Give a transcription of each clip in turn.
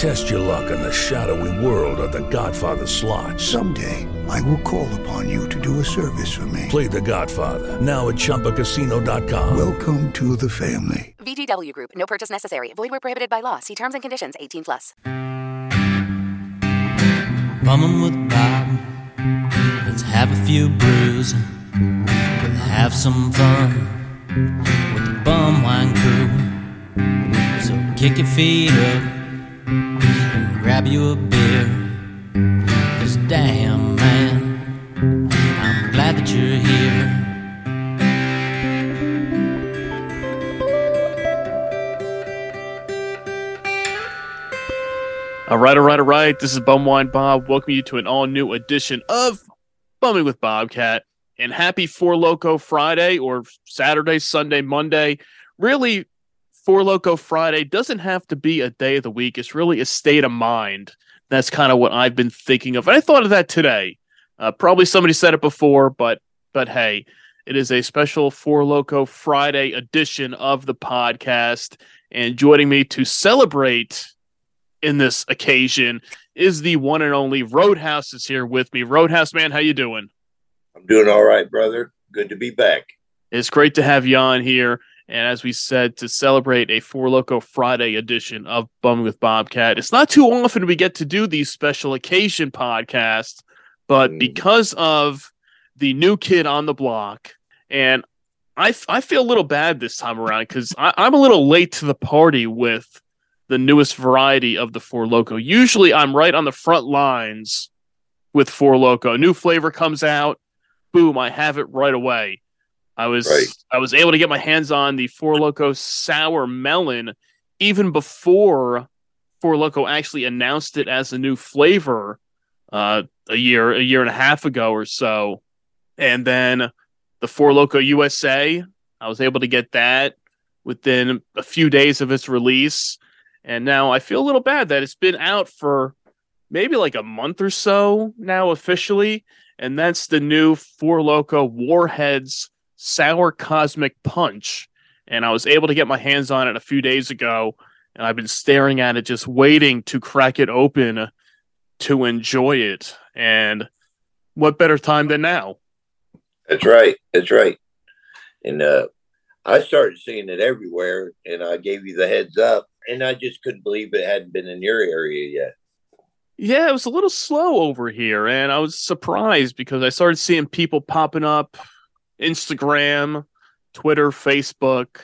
Test your luck in the shadowy world of The Godfather slot. Someday, I will call upon you to do a service for me. Play The Godfather now at ChumbaCasino.com. Welcome to the family. VGW Group. No purchase necessary. Void where prohibited by law. See terms and conditions. 18 plus. Bumming with Bob. Let's have a few brews. We'll have some fun with the bum wine crew. So kick your feet up and grab you a beer. Cause damn, man, I'm glad that you're here. All right, all right, all right. This is Bumwine Bob. Welcome you to an all new edition of Bumming with Bobcat. And happy Four Loco Friday or Saturday, Sunday, Monday. Really, Four Loco Friday doesn't have to be a day of the week. It's really a state of mind. That's kind of what I've been thinking of. And I thought of that today. Uh, probably somebody said it before, but but hey, it is a special Four Loco Friday edition of the podcast. And joining me to celebrate in this occasion is the one and only Roadhouse is here with me. Roadhouse man, how you doing? I'm doing all right, brother. Good to be back. It's great to have you on here. And as we said, to celebrate a Four Loco Friday edition of Bumming with Bobcat, it's not too often we get to do these special occasion podcasts, but Mm. because of the new kid on the block, and I, I feel a little bad this time around because I'm a little late to the party with the newest variety of the Four Loco. Usually I'm right on the front lines with Four Loco. A new flavor comes out, boom, I have it right away. I was Right. I was able to get my hands on the Four Loco sour melon even before Four Loco actually announced it as a new flavor uh, a year a year and a half ago or so. And then the Four Loco USA, I was able to get that within a few days of its release. And now I feel a little bad that it's been out for maybe like a month or so now officially. And that's the new Four Loco Warheads Sour Cosmic Punch. And I was able to get my hands on it a few days ago. And I've been staring at it, just waiting to crack it open to enjoy it. And what better time than now? That's right. That's right. And uh, I started seeing it everywhere, and I gave you the heads up, and I just couldn't believe it hadn't been in your area yet. Yeah, it was a little slow over here, and I was surprised because I started seeing people popping up Instagram, Twitter, Facebook,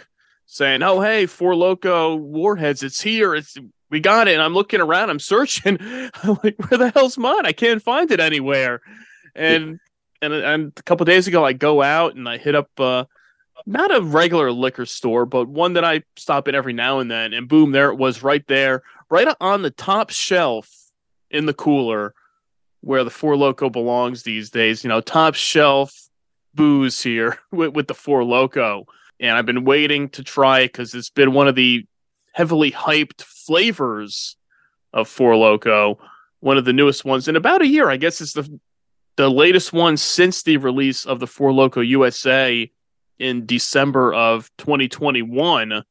saying, "Oh, hey, Four Loco Warheads, it's here! It's we got it." And I'm looking around, I'm searching, I'm like, "Where the hell's mine? I can't find it anywhere." And and and a couple days ago, I go out and I hit up uh, not a regular liquor store, but one that I stop in every now and then, and boom, there it was, right there, right on the top shelf in the cooler where the Four Loco belongs these days. You know, top shelf booze here with, with the Four Loco. And I've been waiting to try because it's been one of the heavily hyped flavors of Four Loco, one of the newest ones in about a year. I guess it's the the latest one since the release of the Four Loco USA in December of 2021.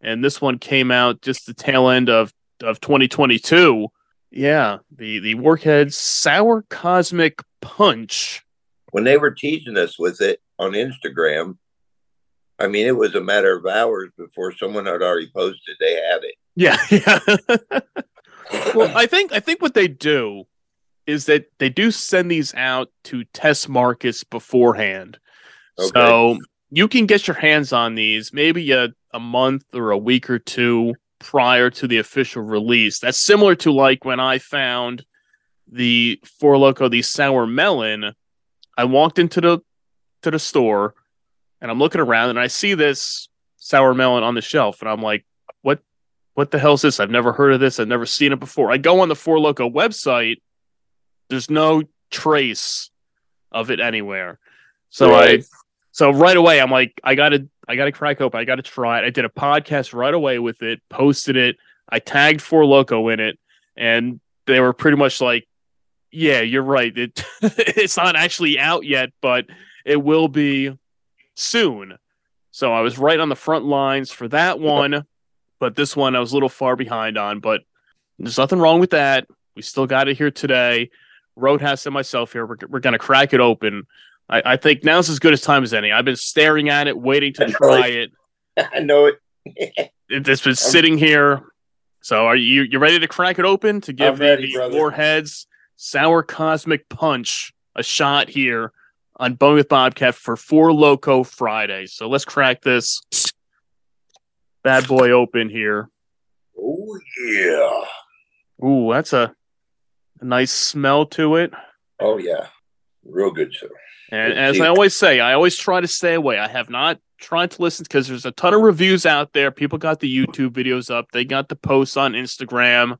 And this one came out just the tail end of, of 2022. Yeah, the the Warhead Sour Cosmic Punch. When they were teasing us with it on Instagram, I mean, it was a matter of hours before someone had already posted they had it. Yeah, yeah. well, I think I think what they do is that they do send these out to test markets beforehand. Okay. So you can get your hands on these maybe a, a month or a week or two prior to the official release. That's similar to like when I found the Four Loco, the sour melon. I walked into the to the store and I'm looking around and I see this sour melon on the shelf and I'm like, what what the hell is this? I've never heard of this. I've never seen it before. I go on the Four Loco website. There's no trace of it anywhere. So Right. I so right away I'm like, I gotta I gotta crack open, I gotta try it. I did a podcast right away with it, posted it, I tagged Four Loco in it, and they were pretty much like, Yeah, you're right. It it's not actually out yet, but it will be soon. So I was right on the front lines for that one, but this one I was a little far behind on. But there's nothing wrong with that. We still got it here today. Roadhouse and myself here. We're, we're going to crack it open. I, I think now's as good as time as any. I've been staring at it, waiting to try it. it. I know it. it it's been sitting here. So are you you ready to crack it open to give ready, the, brother. Warheads Sour Cosmic Punch a shot here on Bumming with Bobcat for Four Loco Friday. So let's crack this bad boy open here. Oh yeah. Ooh, that's a, a nice smell to it. Oh yeah. Real good sir. And Good as deal. I always say, I always try to stay away. I have not tried to listen because there's a ton of reviews out there. People got the YouTube videos up, they got the posts on Instagram,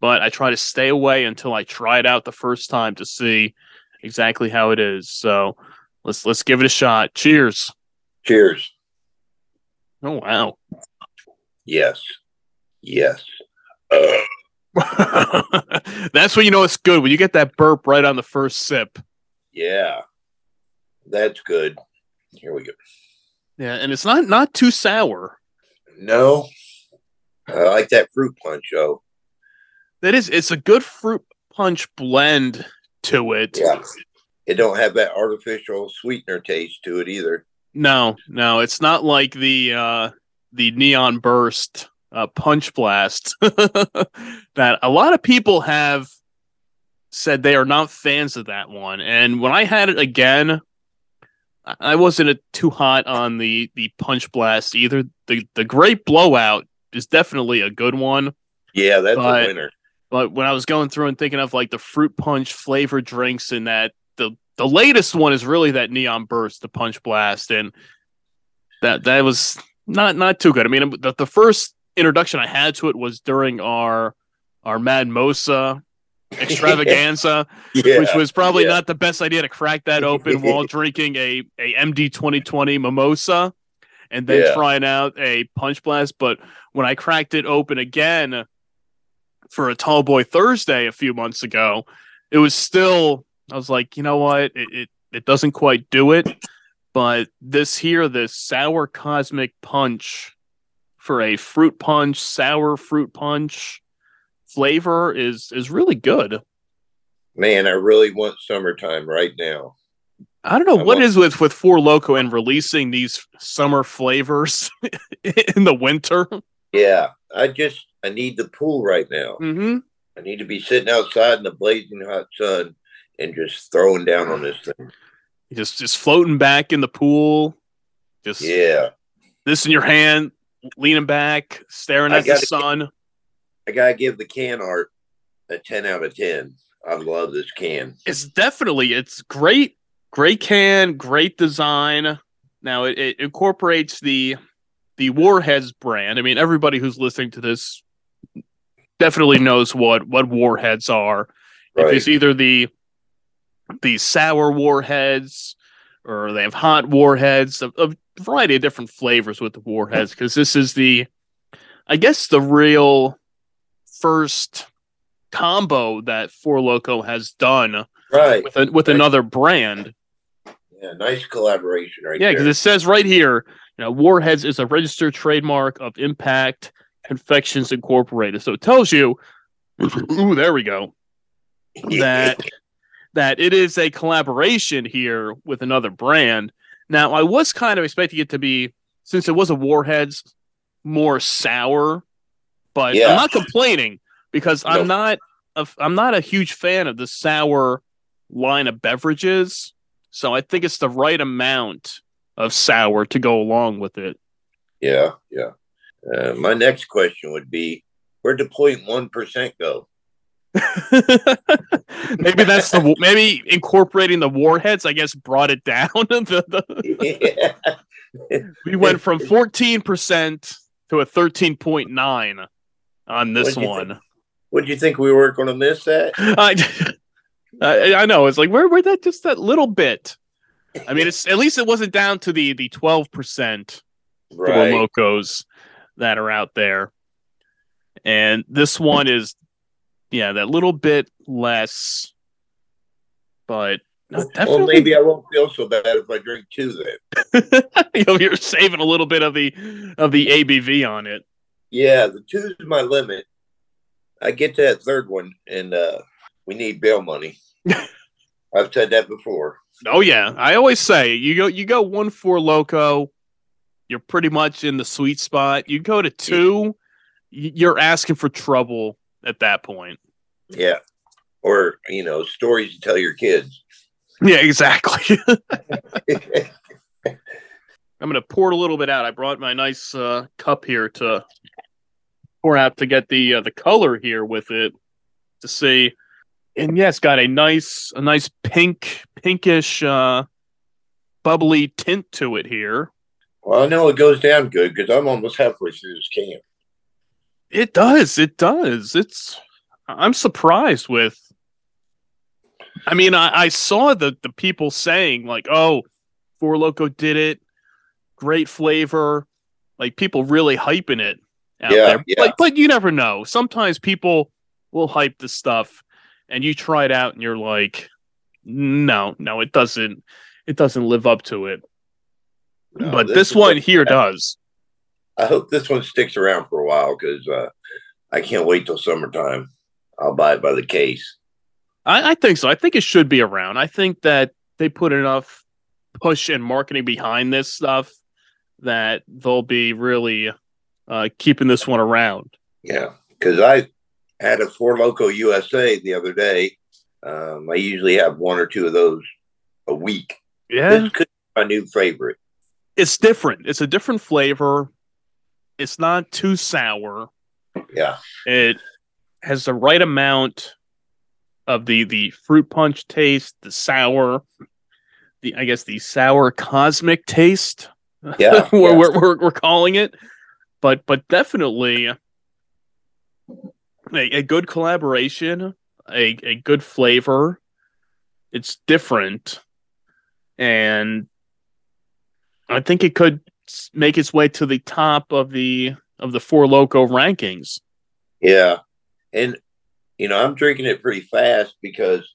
but I try to stay away until I try it out the first time to see exactly how it is. So let's let's give it a shot. Cheers. Cheers. Oh wow. Yes. Yes. Uh, That's when you know it's good when you get that burp right on the first sip. yeah. That's good. Here we go. Yeah, and it's not not too sour. No. I like that fruit punch, though. That is it's a good fruit punch blend to it. Yeah. It don't have that artificial sweetener taste to it either. No, no, it's not like the uh the neon burst uh punch blast that a lot of people have said they are not fans of that one. And when I had it again, I- wasn't a- too hot on the the punch blast either. The the great blowout is definitely a good one. Yeah, that's But- a winner. But when I was going through and thinking of like the fruit punch flavored drinks and that the the latest one is really that neon burst, the punch blast, and that that was not not too good. I mean, the, the first introduction I had to it was during our our Mad Mosa extravaganza, Yeah. which was probably yeah. not the best idea to crack that open while drinking a a MD 2020 mimosa and then Yeah. trying out a punch blast. But when I cracked it open again for a Tall Boy Thursday a few months ago, it was still I was like, you know what, it it, it doesn't quite do it. But this here, this sour cosmic punch for a fruit punch, sour fruit punch flavor is is really good. Man, I really want summertime right now. I don't know I what it is with with Four Loco and releasing these summer flavors in the winter. Yeah, I just I need the pool right now. Mm-hmm. I need to be sitting outside in the blazing hot sun and just throwing down on this thing. Just just floating back in the pool, just Yeah, this in your hand, leaning back, staring at the sun. I gotta give the can art a ten out of ten. I love this can. It's definitely it's great, great can, great design. Now it, it incorporates the the Warheads brand. I mean, everybody who's listening to this definitely knows what what Warheads are. If it's either the the sour warheads or they have hot warheads, a, a variety of different flavors with the warheads, because this is the I guess the real first combo that Four Loco has done Right. with a, with Right. another brand. Yeah, nice collaboration right Yeah, because it says right here, you know, Warheads is a registered trademark of Impact Confections Incorporated. So it tells you, ooh, there we go, that that it is a collaboration here with another brand. Now, I was kind of expecting it to be, since it was a Warheads, more sour, but Yeah. I'm not complaining because I'm not a, I'm not a huge fan of the sour line of beverages. So I think it's the right amount of sour to go along with it. Yeah, yeah. Uh, my next question would be, where'd the 0.1 percent go? maybe that's the maybe incorporating the warheads. I guess brought it down. the, the, yeah. we went from fourteen percent to a thirteen point nine on this What'd one. do you think we weren't going to miss that? I, I I know it's like where where that just that little bit. I mean, it's at least it wasn't down to the the twelve percent Right. Locos that are out there, and this one is yeah that little bit less, but no, Well, maybe I won't feel so bad if I drink two then. you know, you're saving a little bit of the of the ABV on it. Yeah, the two is my limit. I get to that third one, and uh, we need bail money. I've said that before. Oh yeah, I always say you go you go one four loco, you're pretty much in the sweet spot. You go to two, y- you're asking for trouble at that point. Yeah. Or, you know, stories to tell your kids. Yeah, exactly. I'm gonna pour a little bit out. I brought my nice uh, cup here to pour out to get the uh, the color here with it to see. And yeah, it's got a nice a nice pink pinkish uh, bubbly tint to it here. Well, I know it goes down good because I'm almost halfway through this can. It does. It does. It's. I'm surprised with. I mean, I, I saw the the people saying like, "Oh, Four Loco did it, great flavor," like people really hyping it out Yeah, there. yeah. Like, but you never know. Sometimes people will hype the stuff, and you try it out, and you're like, "No, no, it doesn't. It doesn't live up to it." No, but this this one here does. I hope this one sticks around for a while because uh, I can't wait till summertime. I'll buy it by the case. I, I think so. I think it should be around. I think that they put enough push and marketing behind this stuff that they'll be really uh, keeping this one around. Yeah, because I had a Four Loco USA the other day. Um, I usually have one or two of those a week. Yeah, This could be my new favorite. it's different. It's a different flavor. It's not too sour. Yeah, It has the right amount of the the fruit punch taste, the sour, the I guess the sour cosmic taste. Yeah, we're, yeah. We're, we're we're calling it, but but definitely a, a good collaboration, a a good flavor. It's different, and I think it could make its way to the top of the of the four loco rankings. yeah. And you know, I'm drinking it pretty fast because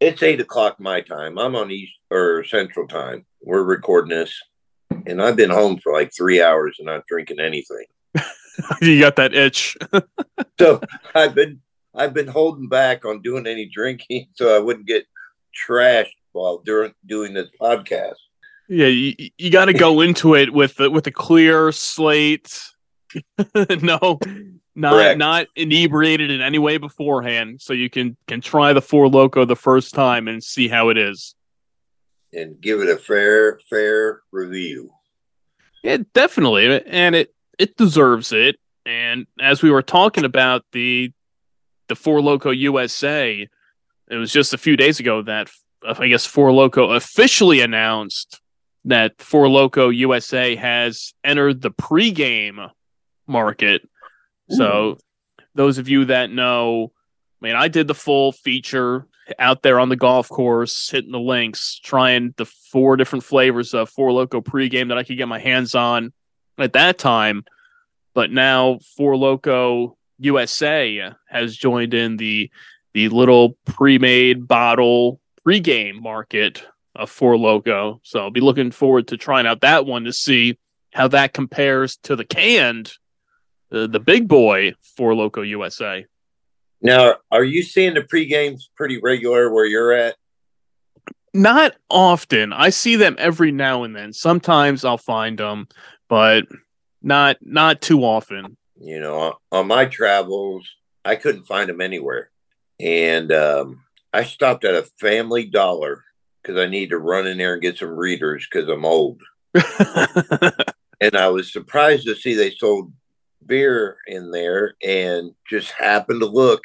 it's eight o'clock my time. I'm on East or Central time. We're recording this, and I've been home for like three hours and not drinking anything. you got that itch. So I've been I've been holding back on doing any drinking so I wouldn't get trashed while during doing this podcast. Yeah, you, you got to go into it with the, with a clear slate. no, not Correct. not inebriated in any way beforehand, so you can can try the four loco the first time and see how it is. and give it a fair fair review. Yeah, definitely, and it it deserves it. And as we were talking about the the Four Loco USA, it was just a few days ago that uh, I guess Four Loco officially announced that Four Loco USA has entered the pregame market. So, those of you that know, I mean, I did the full feature out there on the golf course, hitting the links, trying the four different flavors of Four Loco pregame that I could get my hands on at that time. But now Four Loco USA has joined in the the little pre-made bottle pregame market of Four Loco. So I'll be looking forward to trying out that one to see how that compares to the canned, uh, the big boy Four Loco USA. Now, are you seeing the pre games pretty regular where you're at? Not often. I see them every now and then. Sometimes I'll find them, but not not too often. You know, on my travels, I couldn't find them anywhere, and um, I stopped at a Family Dollar because I need to run in there and get some readers because I'm old. and I was surprised to see they sold beer in there and just happened to look.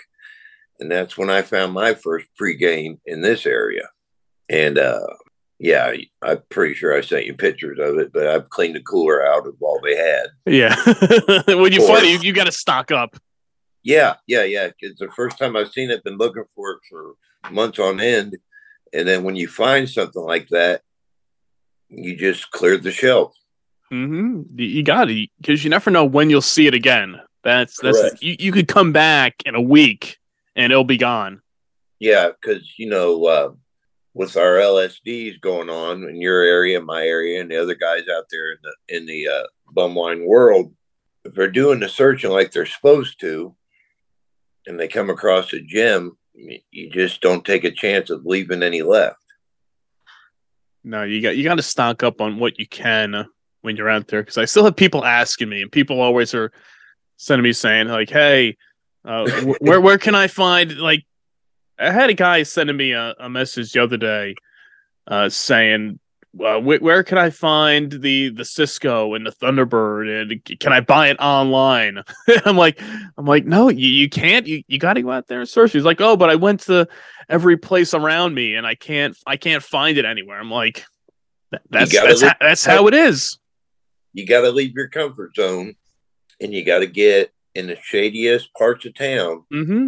And that's when I found my first pregame in this area. And uh, yeah, I'm pretty sure I sent you pictures of it, but I've cleaned the cooler out of all they had. Yeah. when you find it, you, you got to stock up. Yeah, yeah, yeah. It's the first time I've seen it, been looking for it for months on end. And then when you find something like that, you just cleared the shelf. hmm You got it because you never know when you'll see it again. That's that's Correct. you, you could come back in a week and it'll be gone. Yeah, because you know, uh, with our LSDs going on in your area, my area, and the other guys out there in the in the uh, bum wine world, if they're doing the searching like they're supposed to, and they come across a gem, you just don't take a chance of leaving any left. No, you got you got to stock up on what you can uh, when you're out there because I still have people asking me, and people always are sending me saying like, "Hey, uh, wh- where where can I find like?" I had a guy sending me a, a message the other day, uh, saying, uh, wh- "Where can I find the the Cisco and the Thunderbird, and can I buy it online?" I'm like, I'm like, no, you, you can't. You you got to go out there and search. He's like, oh, but I went to every place around me and I can't I can't find it anywhere. I'm like, "That- that's that's, look- how, that's how it is. You got to leave your comfort zone, and you got to get in the shadiest parts of town. Mm-hmm.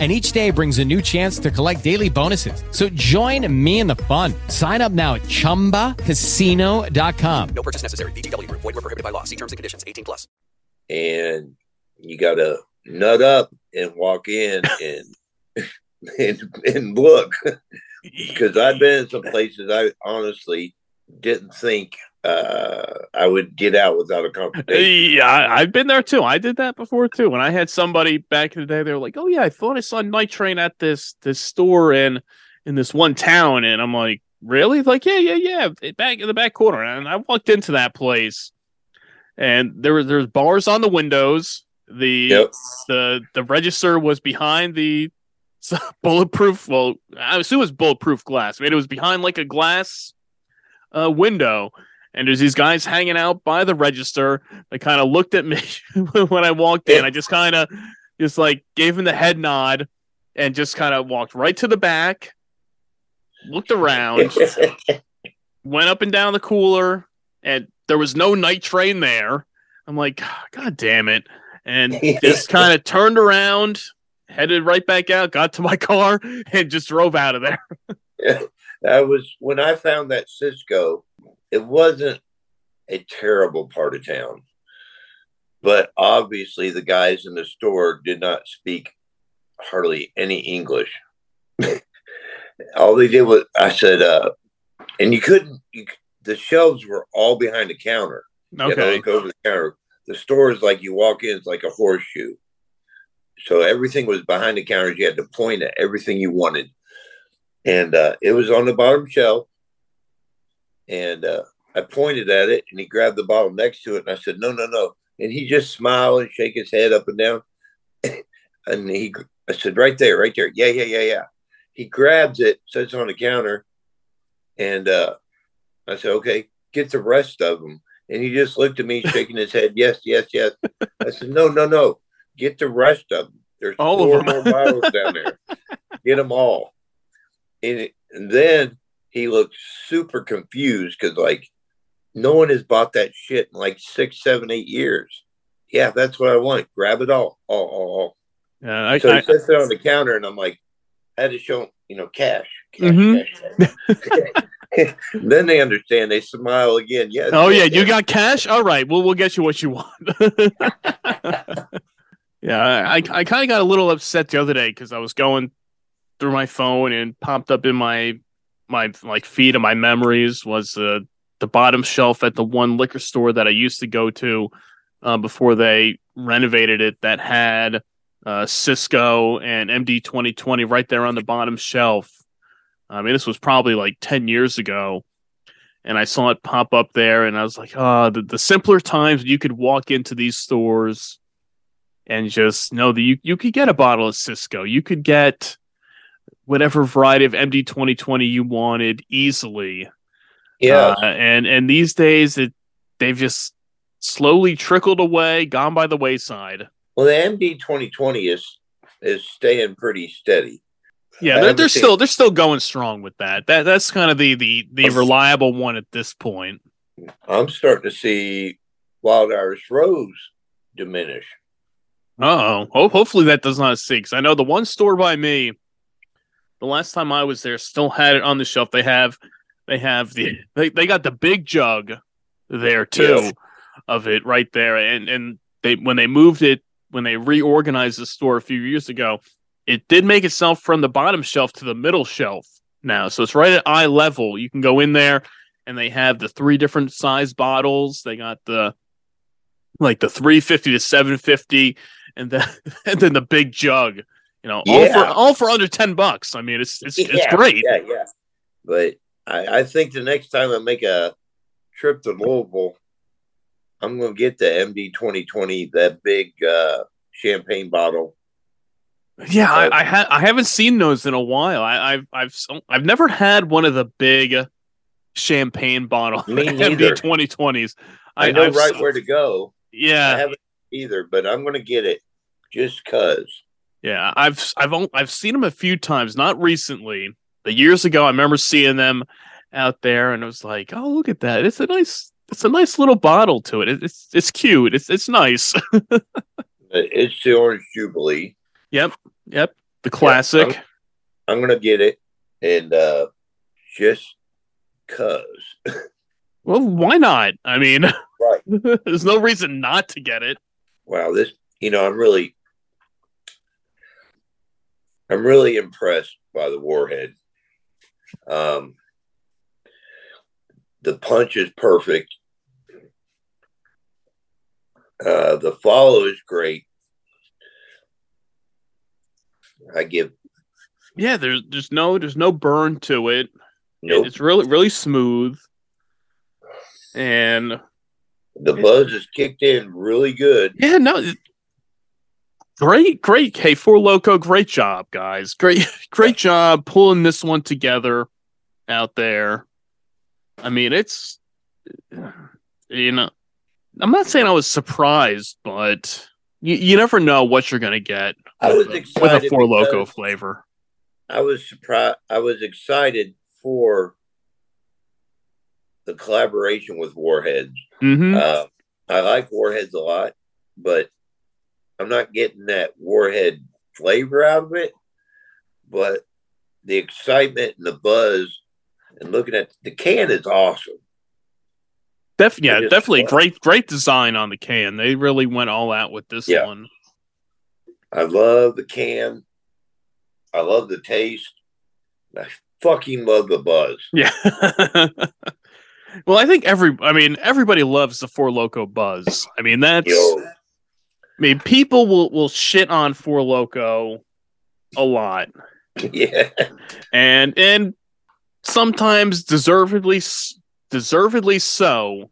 And each day brings a new chance to collect daily bonuses. So join me in the fun. Sign up now at chumbacasino.com. No purchase necessary. VGW Group. Void were prohibited by law. See terms and conditions. 18 plus. and you got to nut up and walk in and and, and look because I've been in some places I honestly didn't think uh, I would get out without a confrontation. Yeah, I- I've been there too. I did that before too. When I had somebody back in the day, they were like, "Oh yeah, I thought I saw Night Train at this this store in in this one town," and I'm like, "Really?" Like, yeah, yeah, yeah, it- back in the back corner. And I walked into that place, and there were there's bars on the windows. The Yep. the the register was behind the bulletproof. Well, I assume it was bulletproof glass. I mean, it was behind like a glass uh, window, and there's these guys hanging out by the register. They kind of looked at me when I walked in. I just kind of just like gave him the head nod and just kind of walked right to the back, looked around, went up and down the cooler, and there was no night train there. I'm like, God damn it. And just kind of turned around, headed right back out, got to my car, and just drove out of there. That was when I found that Cisco, it wasn't a terrible part of town, but obviously the guys in the store did not speak hardly any English. all they did was I said, uh, and you couldn't. You, the shelves were all behind the counter. You Okay. look over the counter. The store is like you walk in, it's like a horseshoe. So everything was behind the counters. You had to point at everything you wanted. And uh, it was on the bottom shelf. And uh, I pointed at it and he grabbed the bottle next to it. And I said, no, no, no. And he just smiled and shake his head up and down. and he, I said, right there, right there. Yeah, yeah, yeah, yeah. He grabs it, sets on the counter. And uh, I said, okay, get the rest of them. And he just looked at me, shaking his head, yes, yes, yes. I said, no, no, no, get the rest of them. There's All of four them. more bottles down there. Get them all. And, it- and then he looked super confused because, like, no one has bought that shit in like six, seven, eight years. Yeah, that's what I want. Grab it all, all, all, all. Yeah, I, So I, he sets it on the counter, and I'm like, I had to show him, you know, cash. cash, Mhm. cash, cash. then they understand. They smile again. Yes. Oh yeah, you got cash. All right, well we'll get you what you want. yeah, I I kind of got a little upset the other day because I was going through my phone and popped up in my my like feed of my memories was uh, the bottom shelf at the one liquor store that I used to go to uh, before they renovated it that had uh, Cisco and MD 2020 right there on the bottom shelf. I mean, this was probably like 10 years ago. And I saw it pop up there, and I was like, oh, the, the simpler times you could walk into these stores and just know that you, you could get a bottle of Cisco. You could get whatever variety of MD 2020 you wanted easily. Yeah. Uh, and and these days it they've just slowly trickled away, gone by the wayside. well, the MD 2020 is is staying pretty steady. Yeah, they're, they're still they're still going strong with that. That that's kind of the the the reliable one at this point. I'm starting to see Wild Irish Rose diminish. Oh, hopefully that does not. Because I know the one store by me, the last time I was there, still had it on the shelf. They have they have the they, they got the big jug there too Yes. of it right there. And and they when they moved it when they reorganized the store a few years ago, it did make itself from the bottom shelf to the middle shelf now. So it's right at eye level. You can go in there and they have the three different size bottles. They got the like the 350 to 750 and then and then the big jug. You know, all for all for under 10 bucks. I mean, it's it's it's great. Yeah, yeah. But I, I think the next time I make a trip to Louisville, I'm going to get the MD 2020, that big uh, champagne bottle. Yeah, Uh, I I, ha- I haven't seen those in a while. I, I've I've I've never had one of the big champagne bottle MD 2020s. I, know I've right where to go. I Yeah, haven't either, but I'm going to get it just because. Yeah. I've I've I've seen them a few times, not recently. But years ago, I remember seeing them out there, and I was like, "Oh, look at that! It's a nice, it's a nice little bottle to it. It- It's it's cute. It's it's nice. It's the Orange Jubilee. yep, yep. The classic. I'm going to get it. And uh, just because. well, why not? I mean, Right. there's no reason not to get it. wow this you know i'm really i'm really impressed by the warhead. Um the punch is perfect. Uh the follow is great. I give Yeah, there's there's no there's no burn to it. no It's really really smooth. And the buzz is kicked in really good. Yeah, no great, great K4 Loco, great job, guys. Great great job pulling this one together out there. I mean, it's you know I'm not saying I was surprised, but you, you never know what you're gonna get I was with a excited four loco flavor. I was surprised. I was excited for the collaboration with Warheads. hmm Uh, I like Warheads a lot, but I'm not getting that Warhead flavor out of it. But the excitement and the buzz, and looking at the can is awesome. Def- yeah, definitely fun. great, great design on the can. They really went all out with this Yeah. one. I love the can. I love the taste. I fucking love the buzz. Yeah. well, I think every, I mean, everybody loves the Four Loco buzz. I mean, that's, Yo, mean, people will will shit on Four Loco a lot, yeah, and and sometimes deservedly, deservedly so.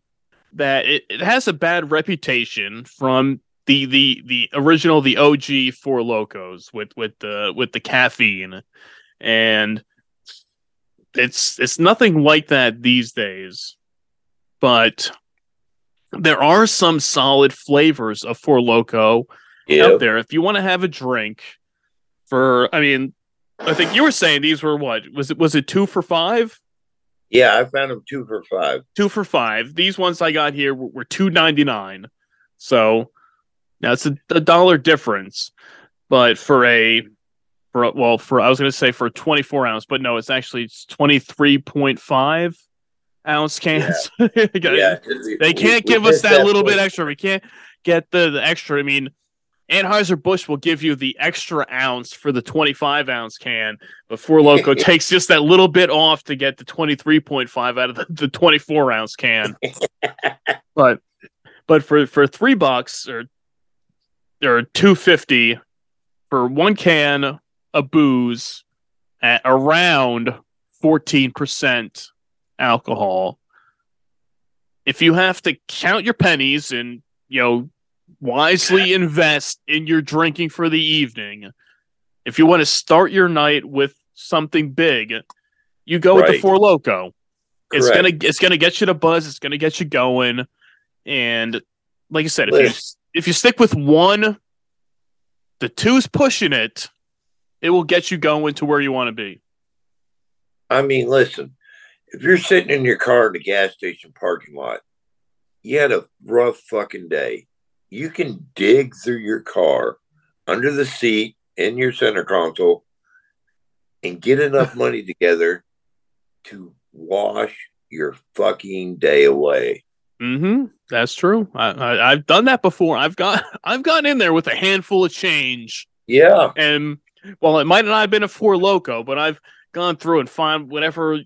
That it, it has a bad reputation from the the the original the OG Four Locos with with the with the caffeine, and it's it's nothing like that these days. But there are some solid flavors of Four Loco out there. If you want to have a drink for, I mean, I think you were saying these were what was it? Was it two for five? Yeah, I found them two for five. Two for five. These ones I got here were, were two ninety nine. So now it's a, a dollar difference, but for a for well for I was going to say for a twenty four ounce, but no, it's actually twenty three point five ounce cans. Yeah, we- They can't we- we give us missed that little bit extra. We can't get the, the extra. I mean, Anheuser Busch will give you the extra ounce for the 25 ounce can, but Four Loco takes just that little bit off to get the 23.5 out of the, the 24 ounce can. but but for for three bucks or or 250 for one can of booze at around 14% alcohol. If you have to count your pennies and, you know, wisely invest in your drinking for the evening, if you want to start your night with something big, you go with the Four Loco. It's gonna it's gonna get you to buzz. It's gonna get you going, and like I said, if you if you stick with one, the two's pushing it. It will get you going to where you want to be. I mean, listen, if you're sitting in your car in a gas station parking lot, you had a rough fucking day. You can dig through your car under the seat in your center console and get enough money together to wash your fucking day away. Mm-hmm. That's true. I, I, I've done that before. I've got I've gone in there with a handful of change, Yeah. and well, it might not have been a four loco, but I've gone through and found whatever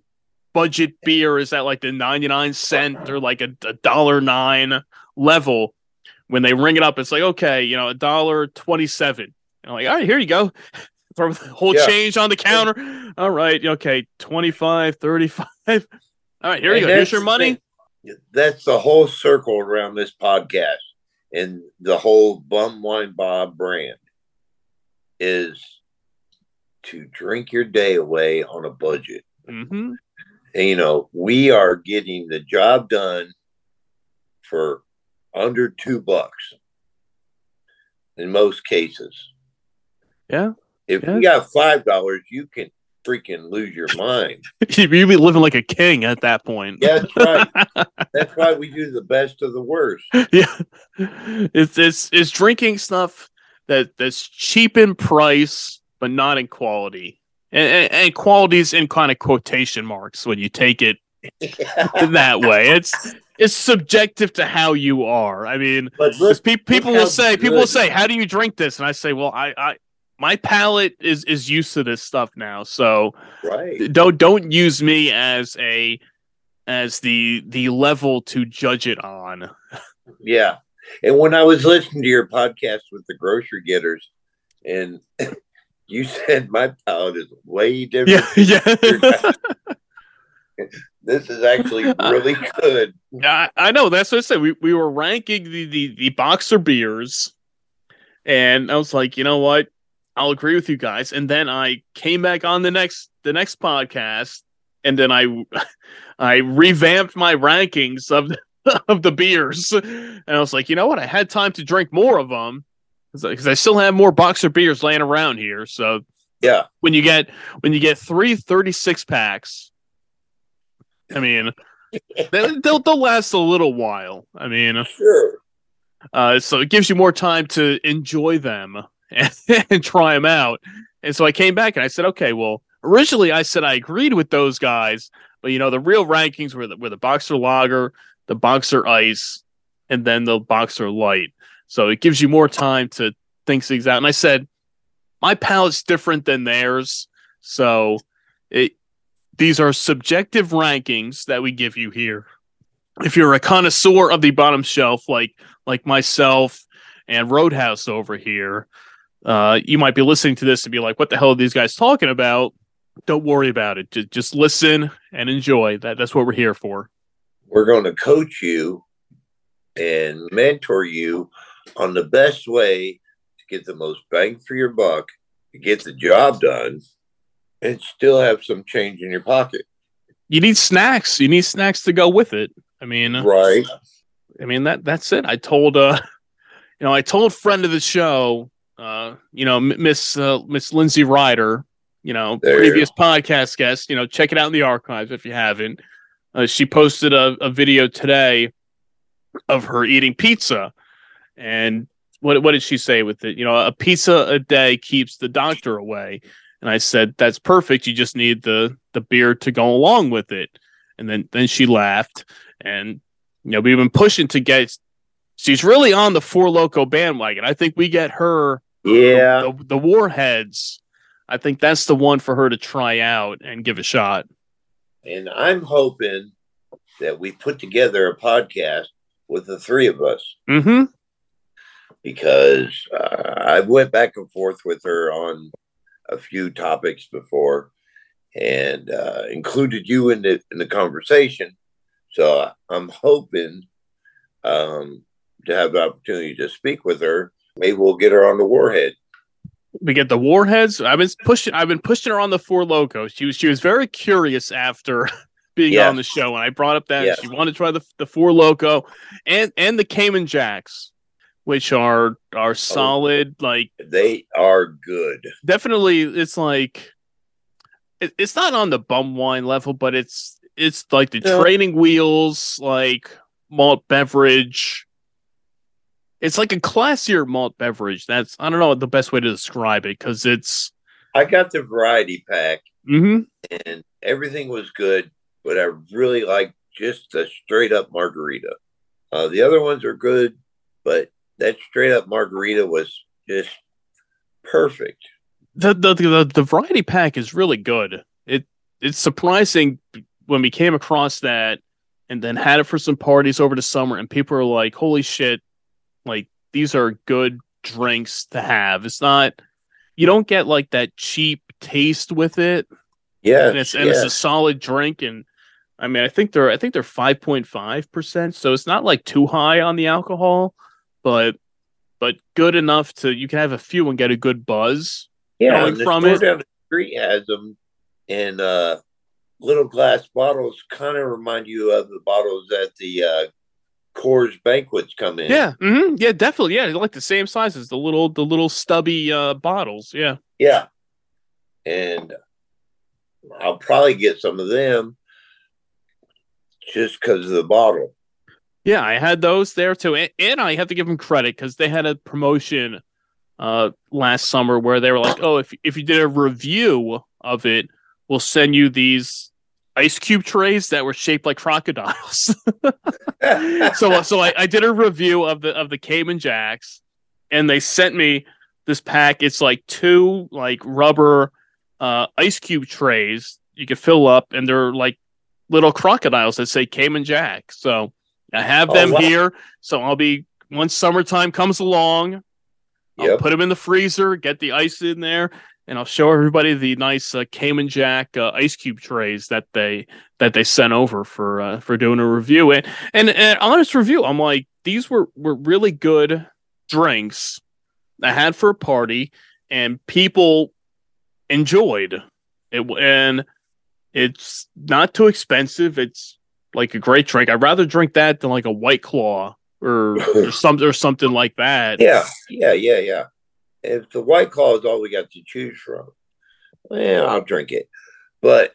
budget beer is at like the ninety nine cent or like a, a dollar nine level. When they ring it up, it's like okay, you know, a dollar twenty seven. I'm like, all right, here you go. Throw the whole Yeah. change on the counter. All right, okay, 25, 35. All right, here you go. Here's your money. That's the whole circle around this podcast and the whole Bum Wine Bob brand is to drink your day away on a budget. Mm-hmm. You know, we are getting the job done for under two bucks in most cases. Yeah. If Yeah. you got five dollars, you can freaking lose your mind. You'd be living like a king at that point. Yeah, that's right. That's why we do the best of the worst. yeah. It's it's it's drinking stuff that that's cheap in price but not in quality. And, and, qualities in kind of quotation marks when you take it that way. It's it's subjective to how you are. I mean, look, pe- people will say people will say, "How do you drink this?" And I say, "Well, I, I my palate is is used to this stuff now, so right. don't don't use me as a as the the level to judge it on." Yeah. And when I was listening to your podcast with the grocery getters, and you said my palate is way different. Yeah, yeah. This is actually really good. I, I know. That's what I said. We we were ranking the, the the boxer beers, and I was like, you know what? I'll agree with you guys. And then I came back on the next the next podcast, and then I I revamped my rankings of the, of the beers, and I was like, you know what? I had time to drink more of them because I still have more boxer beers laying around here. So Yeah. when you get when you get three 36 packs i mean they- they'll, they'll last a little while i mean Sure. uh, so it gives you more time to enjoy them and, and try them out and so i came back and i said okay well originally i said i agreed with those guys but you know the real rankings were the, were the boxer lager the boxer ice and then the boxer light so it gives you more time to think things out. And i said my palate's different than theirs. So it these are subjective rankings that we give you here. If you're a connoisseur of the bottom shelf like like myself and roadhouse over here uh you might be listening to this and be like what the hell are these guys talking about? Don't worry about it. Just, just listen and enjoy. That that's what we're here for. We're going to coach you and mentor you on the best way to get the most bang for your buck, to get the job done, and still have some change in your pocket. you need snacks you need snacks to go with it i mean Right. I mean that that's it. I told uh you know, I told friend of the show, uh, you know, Miss uh, Miss Lindsay Ryder, you know, There. previous podcast guest, you know, check it out in the archives if you haven't. Uh, she posted a, a video today of her eating pizza and what what did she say with it? You know, a pizza a day keeps the doctor away. And I said, That's perfect. You just need the the beer to go along with it. And then then she laughed and you know, we've been pushing to get. She's really on the four loco bandwagon. I think we get her Yeah. the, the warheads. I think that's the one for her to try out and give a shot. And I'm hoping that we put together a podcast with the three of us Mm-hmm. Because uh, I went back and forth with her on a few topics before, and uh, included you in the in the conversation. So I'm hoping um, to have the opportunity to speak with her. Maybe we'll get her on the warhead. We get the warheads. I've been pushing. I've been pushing her on the four locos. She was she was very curious after being Yes. on the show, and I brought up that Yes. she wanted to try the the four loco and and the Cayman Jacks, which are Oh. are solid. Like They are good. definitely, it's like it, it's not on the bum wine level, but it's it's like the No. training wheels, like malt beverage. It's like a classier malt beverage. That's I don't know the best way to describe it because it's. I got the variety pack mhm. and everything was good, but I really like just a straight up margarita. Uh, the other ones are good, but that straight up margarita was just perfect. the, the the the variety pack is really good. It it's surprising when we came across that and then had it for some parties over the summer and people are like, "Holy shit, like these are good drinks to have." It's not you don't get like that cheap taste with it Yeah. and it's and it's a solid drink and I mean, I think they're I think they're 5.5%, so it's not like too high on the alcohol, but but good enough to you can have a few and get a good buzz. yeah. going and from it. down the street has them in uh, little glass bottles. Kind of remind you of the bottles that the uh, Coors banquets come in. Yeah, mm-hmm. yeah, definitely. Yeah, they're like the same sizes, the little the little stubby uh bottles. Yeah, Yeah. And I'll probably get some of them just because of the bottle. Yeah, I had those there too, and, and I have to give them credit because they had a promotion uh last summer where they were like, oh, if if you did a review of it, we'll send you these ice cube trays that were shaped like crocodiles. so so I, I did a review of the of the Cayman Jacks, and they sent me this pack. It's like two like rubber uh, ice cube trays you can fill up, and they're like little crocodiles that say Cayman Jack. So I have Oh, them wow. here. So I'll be once summertime comes along, I'll Yep. put them in the freezer, get the ice in there, and I'll show everybody the nice uh, Cayman Jack uh, ice cube trays that they that they sent over for uh, for doing a review. And, and and honest review, I'm like these were were really good drinks I had for a party, and people enjoyed it. And it's not too expensive. It's like a great drink. I'd rather drink that than like a White Claw or or something or something like that. yeah, yeah, yeah, yeah. If the White Claw is all we got to choose from, well, I'll drink it. But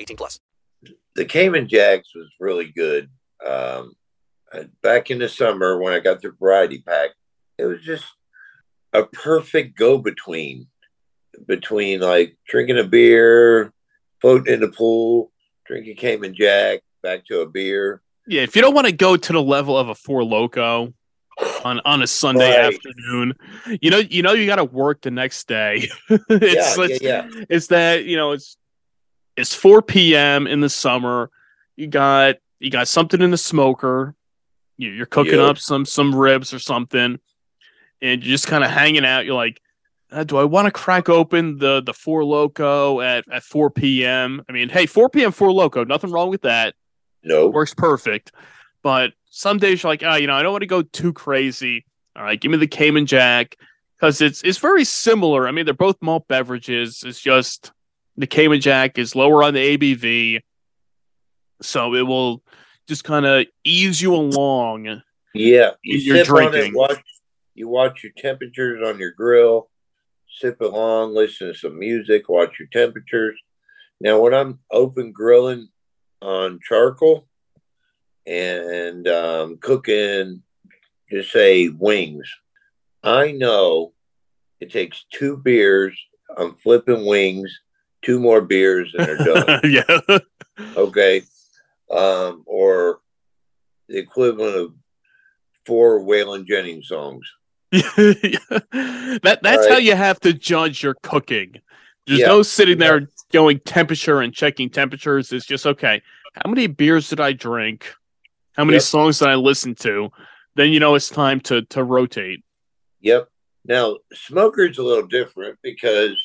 18 plus. the Cayman Jacks was really good. Um, back in the summer when I got the variety pack, it was just a perfect go between between like drinking a beer, floating in the pool, drinking Cayman Jack, back to a beer. Yeah, if you don't want to go to the level of a four loco on on a Sunday Right. afternoon, you know you know you got to work the next day. it's, Yeah, it's, yeah, yeah. it's that you know it's it's 4 p.m. in the summer. You got you got something in the smoker. You- You're cooking Yep. up some some ribs or something, and you're just kind of hanging out. You're like, uh, do I want to crack open the the four loco at at 4 p.m. I mean, hey, 4 p.m. four loco, nothing wrong with that No, works perfect. But some days you're like, ah, you know, I don't want to go too crazy. All right, give me the Cayman Jack because it's it's very similar. I mean, they're both malt beverages. It's just the Cayman Jack is lower on the ABV, so it will just kind of ease you along. yeah, you You're sip on drinking. it, watch you watch your temperatures on your grill, sip along, listen to some music, watch your temperatures. Now, when I'm open grilling on charcoal and um, cooking, just say wings, I know it takes two beers. I'm flipping wings two more beers and they're done. yeah. okay, um, or the equivalent of four Waylon Jennings songs. that that's how you have to judge your cooking. There's Yeah. no sitting there going temperature and checking temperatures. It's just okay. How many beers did I drink? How many Yep. songs did I listen to? Then you know it's time to to rotate. Yep. Now, smoker's a little different because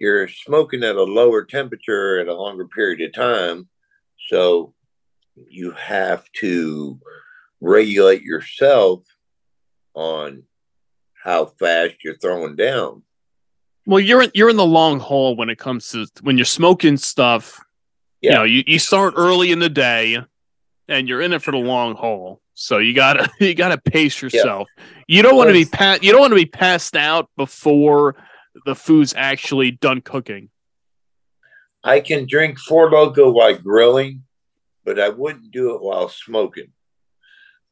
you're smoking at a lower temperature at a longer period of time. So you have to regulate yourself on how fast you're throwing down. Well, you're in, you're in the long haul when it comes to when you're smoking stuff. You Yeah. know, you, you start early in the day, and you're in it for the long haul. So you gotta you gotta pace yourself. You don't want to be pa- you don't want to be passed out before the food's actually done cooking. I can drink Four Loco while grilling, but I wouldn't do it while smoking.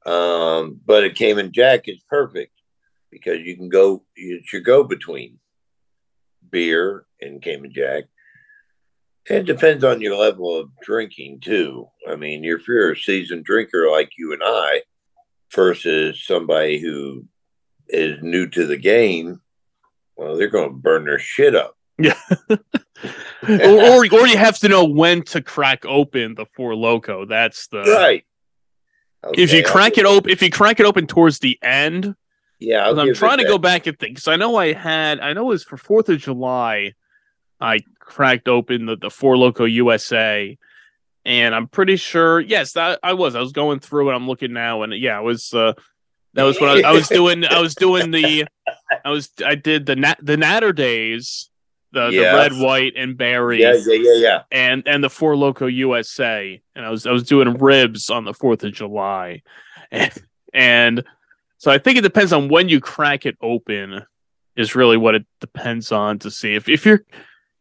Um, but a Cayman Jack is perfect because you can go, it's your go between beer and Cayman Jack. It depends on your level of drinking too. I mean, if you're a seasoned drinker like you and I, versus somebody who is new to the game, well, they're going to burn their shit up. Yeah. or, or or you have to know when to crack open the four loco. That's the Right. if you Okay, crack it open if you crack it open towards the end, Yeah, 'Cause I'm trying to that. go back and think because I know I had I know it was for Fourth of July, I cracked open the the Four Loco USA, and I'm pretty sure yes that I was I was going through and I'm looking now and yeah, it was uh that was what I, I was doing I was doing the I was I did the nat the Naturdays the Yeah. the red white and berry Yeah, yeah, yeah, yeah. and and the Four Loco USA, and I was I was doing ribs on the Fourth of July, and, and so I think it depends on when you crack it open, is really what it depends on to see if if you're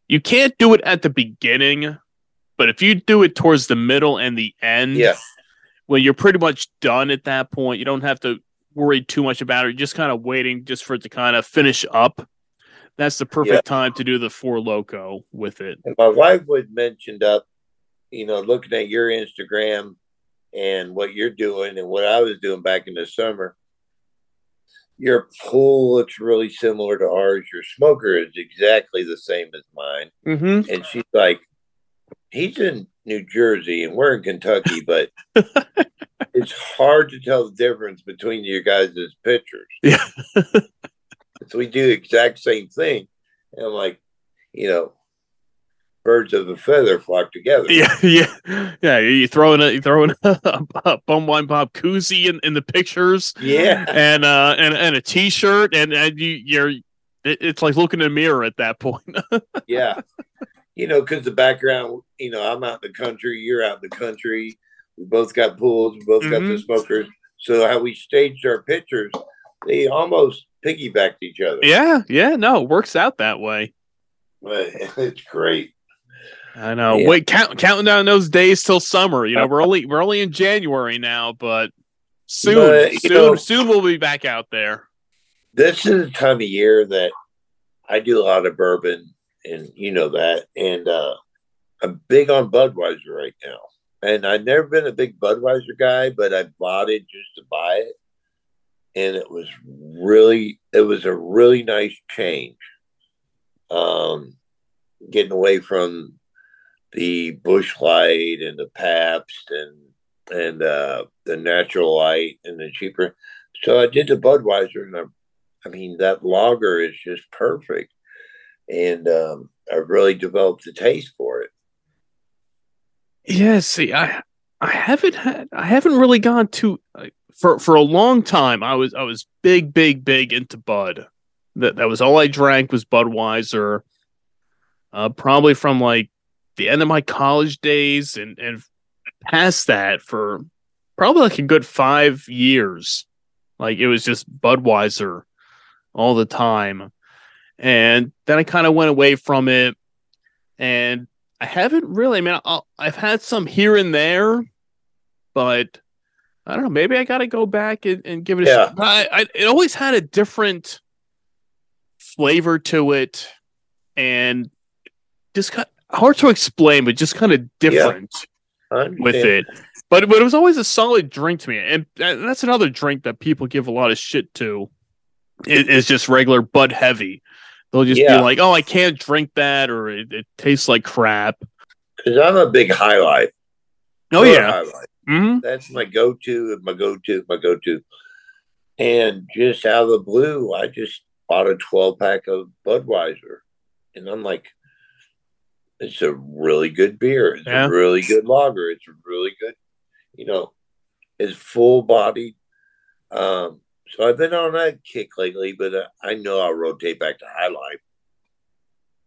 you can't do it at the beginning, but if you do it towards the middle and the end, Yeah. when you're pretty much done at that point, you don't have to worry too much about it. You're just kind of waiting just for it to kind of finish up. That's the perfect time to do the Four Loco with it. And my wife would mentioned up, you know, looking at your Instagram and what you're doing and what I was doing back in the summer. Your pool looks really similar to ours. Your smoker is exactly the same as mine. Mm-hmm. And she's like, he's in New Jersey and we're in Kentucky, but it's hard to tell the difference between you guys' pictures. Yeah. so we do the exact same thing. And I'm like, you know, birds of a feather flock together. Yeah, yeah, yeah. You throwing a you throwing a, a bum wine bob koozie in, in the pictures, Yeah. and uh and and a t shirt, and and you you're it, it's like looking in a mirror at that point. Yeah. You know, because the background, you know, I'm out in the country, you're out in the country. We both got pools, we both got the Mhm. smokers. So how we staged our pictures, they almost piggybacked each other. yeah, yeah. No, it works out that way. But it's great. I know. Yeah. Wait, count, counting down those days till summer. You know, we're only we're only in January now, but soon, But, soon, know- soon we'll be back out there. This is the time of year that I do a lot of bourbon, and you know that. And uh, I'm big on Budweiser right now. And I've never been a big Budweiser guy, but I bought it just to buy it. And it was really, it was a really nice change. Um, getting away from the Busch Light and the Pabst and and uh, the Natural Light and the cheaper. So I did the Budweiser, and I, I mean that lager is just perfect, and um, I really developed a taste for it. Yeah, see, I I haven't had I haven't really gone to for for a long time. I was I was big big big into Bud. That that was all I drank was Budweiser. Uh, probably from like the end of my college days and and past that for probably like a good five years. Like it was just Budweiser all the time, and then I kind of went away from it, and I haven't really. I mean, I'll, I've had some here and there, but I don't know. Maybe I got to go back and, and give it a Yeah. shot. I, I, it always had a different flavor to it, and just kind hard to explain, but just kind of different I with it. But but it was always a solid drink to me, and, and that's another drink that people give a lot of shit to. It is just regular Bud Heavy. They'll just Yeah. be like, "Oh, I can't drink that," or "It, it tastes like crap." Because I'm a big high life. Oh yeah, High Life. hmm That's my go-to, my go-to, my go-to. And just out of the blue, I just bought a 12 pack of Budweiser. And I'm like, it's a really good beer. It's Yeah. a really good lager. It's a really good, you know, it's full bodied. Um, so I've been on that kick lately, but uh, I know I'll rotate back to High Life.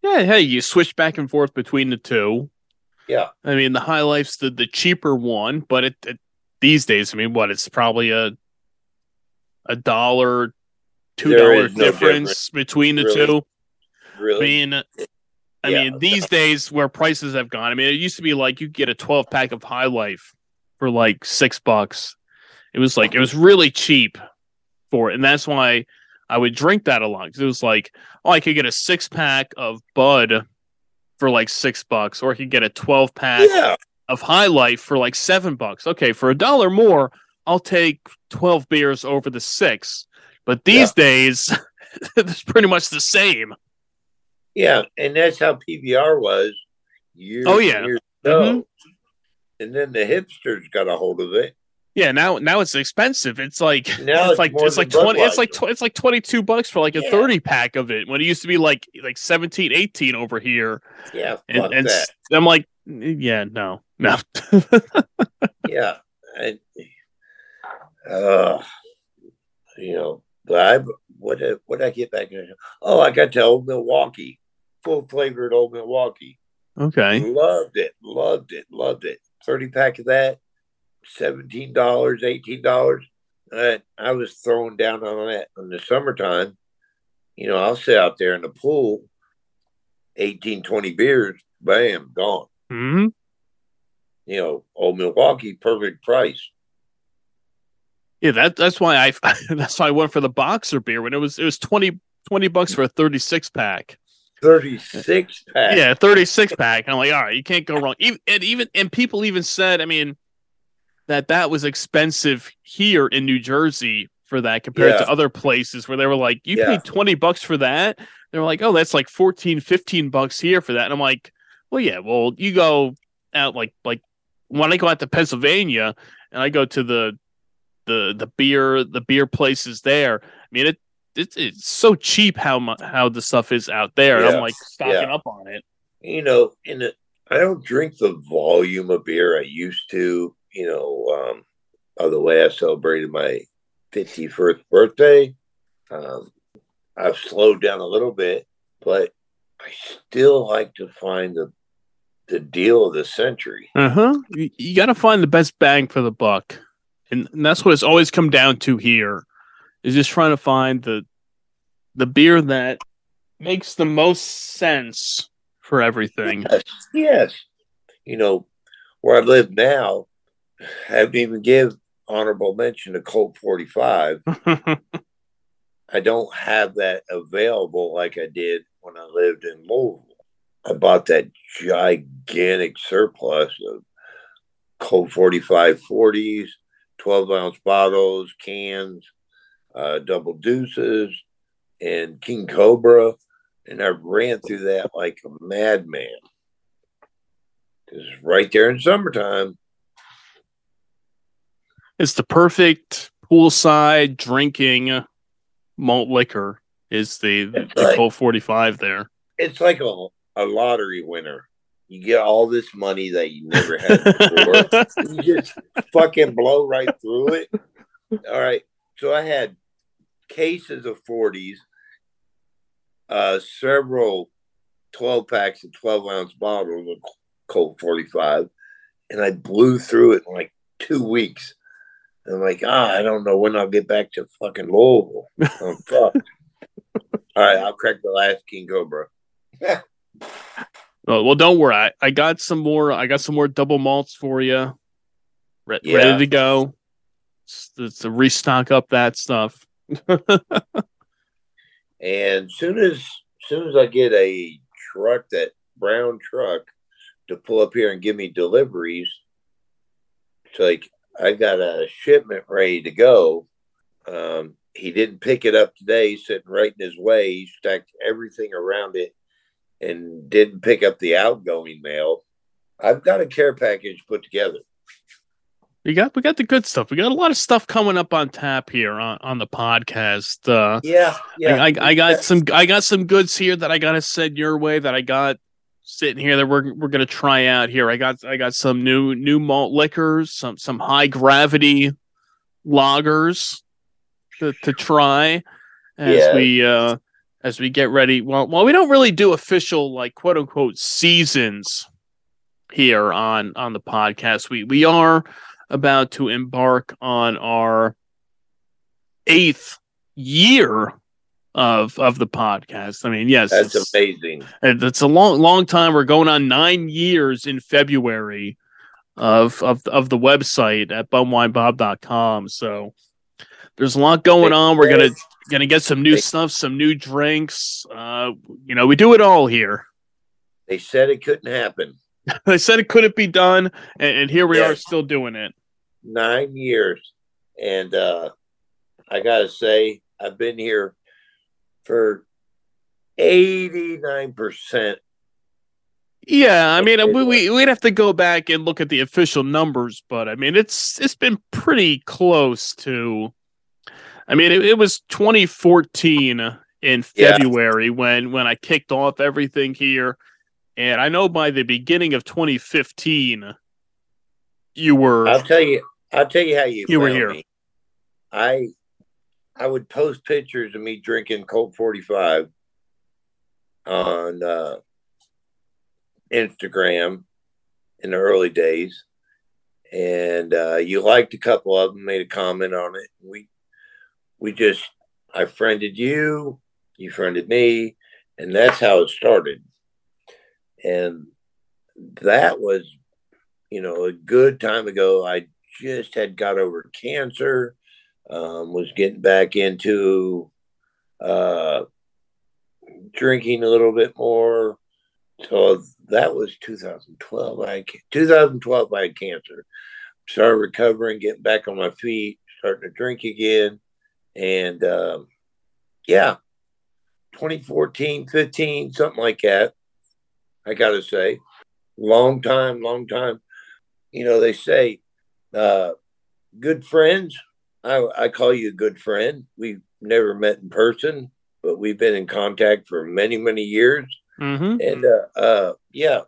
yeah. Hey, you switch back and forth between the two. Yeah. I mean, the High Life's the the cheaper one, but it, it these days, I mean, what it's probably a a dollar, two dollar is no difference between the Really. two. I Really? mean, I Yeah. mean, these days where prices have gone, I mean, it used to be like you get a 12 pack of High Life for like six bucks. It was like, it was really cheap for it. And that's why I would drink that a lot. 'cause it was like, oh, I could get a six pack of Bud for like six bucks, or I could get a 12 pack yeah. of High Life for like seven bucks. Okay, for a dollar more, I'll take 12 beers over the six. But these days, it's pretty much the same. Yeah, and that's how PBR was years. Oh, yeah. years ago. Mhm. And then the hipsters got a hold of it. Yeah, now now it's expensive. It's like Now it's it's like it's like twenty. It's like it's like twenty two bucks for like a Yeah. thirty pack of it when it used to be like like 17, 18 over here. Yeah, And, and I'm like, yeah, no, no. Yeah, and uh, you know, but I what did what did I get back? in? Oh, I got to Old Milwaukee, full flavored Old Milwaukee. okay, Loved it, loved it, loved it. Thirty pack of that, seventeen dollars, eighteen dollars. I, I was throwing down on that in the summertime. You know, I'll sit out there in the pool, 18, 20 beers, bam, gone. hmm You know, old Milwaukee, perfect price. yeah. That that's why I that's why I went for the boxer beer when it was it was 20, 20 bucks for a thirty six pack. 36 pack. Yeah, thirty six pack. I'm like, all right, you can't go wrong. Even and even and people even said, I mean, that that was expensive here in New Jersey for that compared Yeah. to other places where they were like, you Yeah. paid twenty bucks for that. They were like, oh, that's like 14, 15 bucks here for that. And I'm like, well, yeah, well, you go out like like when I go out to Pennsylvania and I go to the the the beer the beer places there. I mean, it it's, it's so cheap how mu- how the stuff is out there. And I'm like stocking Yeah. up on it. You know, in it, I don't drink the volume of beer I used to. You know, um, by the way, I celebrated my 51st birthday. Um, I've slowed down a little bit, but I still like to find the the deal of the century. Uh huh. You, you got to find the best bang for the buck, and, and that's what it's always come down to here, is just trying to find the the beer that makes the most sense for everything. Yes, yes. You know, where I live now, haven't even give honorable mention to Colt 45. I don't have that available like I did when I lived in Louisville. I bought that gigantic surplus of Colt 45 40s, 12 ounce bottles, cans, uh, double deuces, and King Cobra. And I ran through that like a madman. Because right there in summertime, it's the perfect poolside drinking malt liquor. Is the the, It's the like- Colt forty five there? it's like a, a lottery winner. You get all this money that you never had before. you just fucking blow right through it. All right. So I had cases of 40s, uh, several 12 packs of 12 ounce bottles of Colt 45, and I blew through it in like two weeks. And I'm like, ah, I don't know when I'll get back to fucking Louisville. I'm fucked. All right, I'll crack the last King Cobra. Oh, well, don't worry. I, I got some more. I got some more double malts for you, re- Yeah. ready to go. It's, it's to restock up that stuff. And soon as soon as I get a truck that brown truck to pull up here and give me deliveries. It's like I got a shipment ready to go. Um, he didn't pick it up today, He's sitting right in his way. He stacked everything around it and didn't pick up the outgoing mail. I've got a care package put together. We got we got the good stuff. We got a lot of stuff coming up on tap here on, on the podcast. Uh, Yeah, yeah. I, I, I got some I got some goods here that I gotta send your way that I got sitting here that we're we're gonna try out here. I got I got some new new malt liquors, some some high gravity lagers to, to try as Yeah. we uh as we get ready. Well well we don't really do official like quote unquote seasons here on on the podcast. We we are about to embark on our eighth year of of the podcast. I mean, yes, That's it's, amazing. and it's a long long time. We're going on nine years in February of of of the website at bumwinebob.com. So there's a lot going on. We're gonna gonna get some new They- stuff, some new drinks. Uh, you know, we do it all here. They said it couldn't happen. they said it couldn't be done, and, and here we Yeah. are still doing it. Nine years. And uh I gotta say, I've been here for 89%. Yeah, I mean, we, we we'd have to go back and look at the official numbers, but I mean, it's it's been pretty close to. I mean, it, it was 2014 in Yeah. February when when I kicked off everything here, and I know by the beginning of 2015, you were I'll tell you I'll tell you how you You were here. me. I I would post pictures of me drinking Colt 45 on uh Instagram in the early days. And uh, you liked a couple of them, made a comment on it. We we just I friended you, you friended me, and that's how it started. And that was, you know, a good time ago. I just had got over cancer, um, was getting back into uh, drinking a little bit more. So that was 2012. I 2012. I had cancer. Started recovering, getting back on my feet, starting to drink again, and um, yeah, 2014, 15, something like that. I got to say, long time, long time. You know, they say uh, good friends. I, I call you a good friend. We've never met in person, but we've been in contact for many, many years. Mhm. And uh, uh, yeah,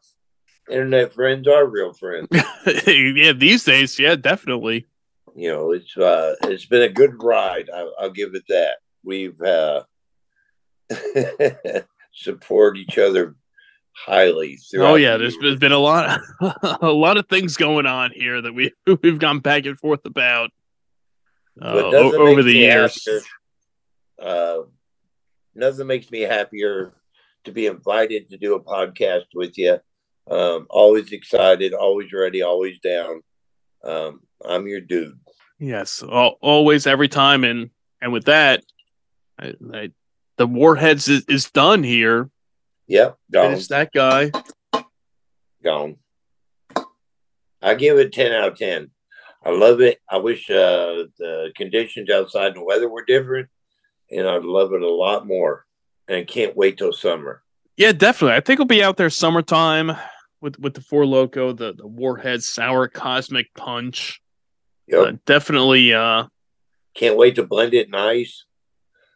internet friends are real friends. yeah, these days, yeah, definitely. you know, it's uh, it's been a good ride. I, I'll give it that. We've uh, support each other highly. Oh yeah, the there's, years. been a lot, a lot of things going on here that we we've gone back and forth about uh, over the years. happier. Uh, nothing makes me happier to be invited to do a podcast with you. Um, always excited, always ready, always down. Um, I'm your dude. Yes, always, every time, and and with that, I, I, the warheads is, is done here. Yep, gone, Finish that guy. gone. I give it ten out of ten. I love it. I wish uh, the conditions outside and the weather were different, and I'd love it a lot more. And I can't wait till summer. Yeah, definitely. I think we'll be out there summertime with with the four loco, the the warhead sour cosmic punch. Yep. Uh, definitely. Uh, Can't wait to blend it nice.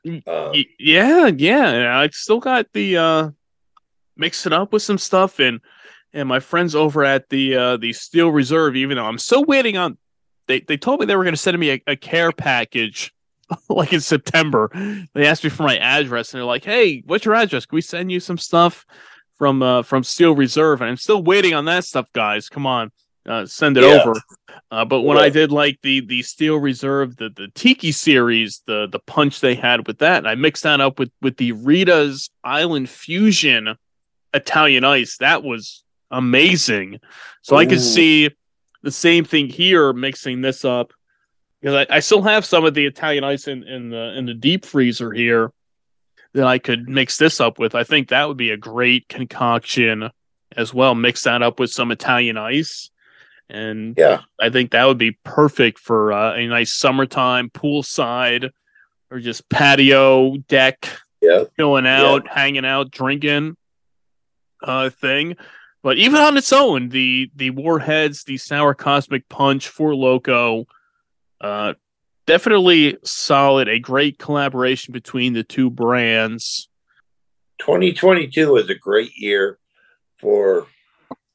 Y- Um, Y- yeah, yeah. I still got the uh mix it up with some stuff and and my friends over at the uh the Steel Reserve, even though I'm still waiting on they they told me they were gonna send me a, a care package like in September. They asked me for my address and they're like, Hey, what's your address? Can we send you some stuff from uh from Steel Reserve? And I'm still waiting on that stuff, guys. Come on. Uh, send it Yeah. over. Uh, but when I did like the the Steel Reserve, the the Tiki series, the the punch they had with that, and I mixed that up with with the Rita's Island Fusion Italian Ice, that was amazing. So I could see the same thing here, mixing this up because I, I still have some of the Italian Ice in in the in the deep freezer here that I could mix this up with. I think that would be a great concoction as well. Mix that up with some Italian ice, and Yeah. I think that would be perfect for uh, a nice summertime poolside or just patio deck Yeah. chilling out, hanging out, drinking uh thing. But even on its own, the the Warheads, the Sour Cosmic Punch, Four Loco, uh definitely solid, a great collaboration between the two brands. 2022 was a great year for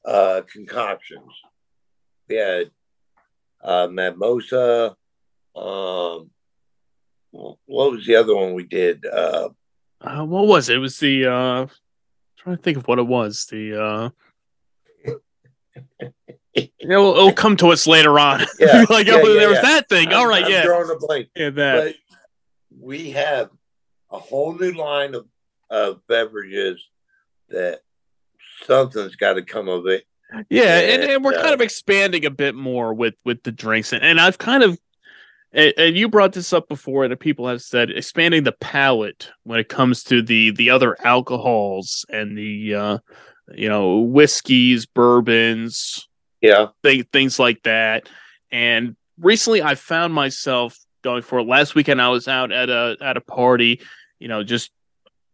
uh, concoctions. We had uh, Mimosa. Um, what was the other one we did? Uh, Uh, what was it? It was the uh trying to think of what it was. The uh it'll, it'll come to us later on. Yeah, like yeah, oh, yeah, there was that thing. All I'm- right, I'm yeah. drawing a blank. Yeah, that. But we have a whole new line of, of beverages that something's got to come of it. Yeah, and, and we're uh, kind of expanding a bit more with with the drinks, and, and I've kind of, and, and you brought this up before, that people have said expanding the palate when it comes to the the other alcohols and the uh, you know whiskeys, bourbons, Yeah. th- things like that. And recently, I found myself going for it. Last weekend, I was out at a at a party, you know, just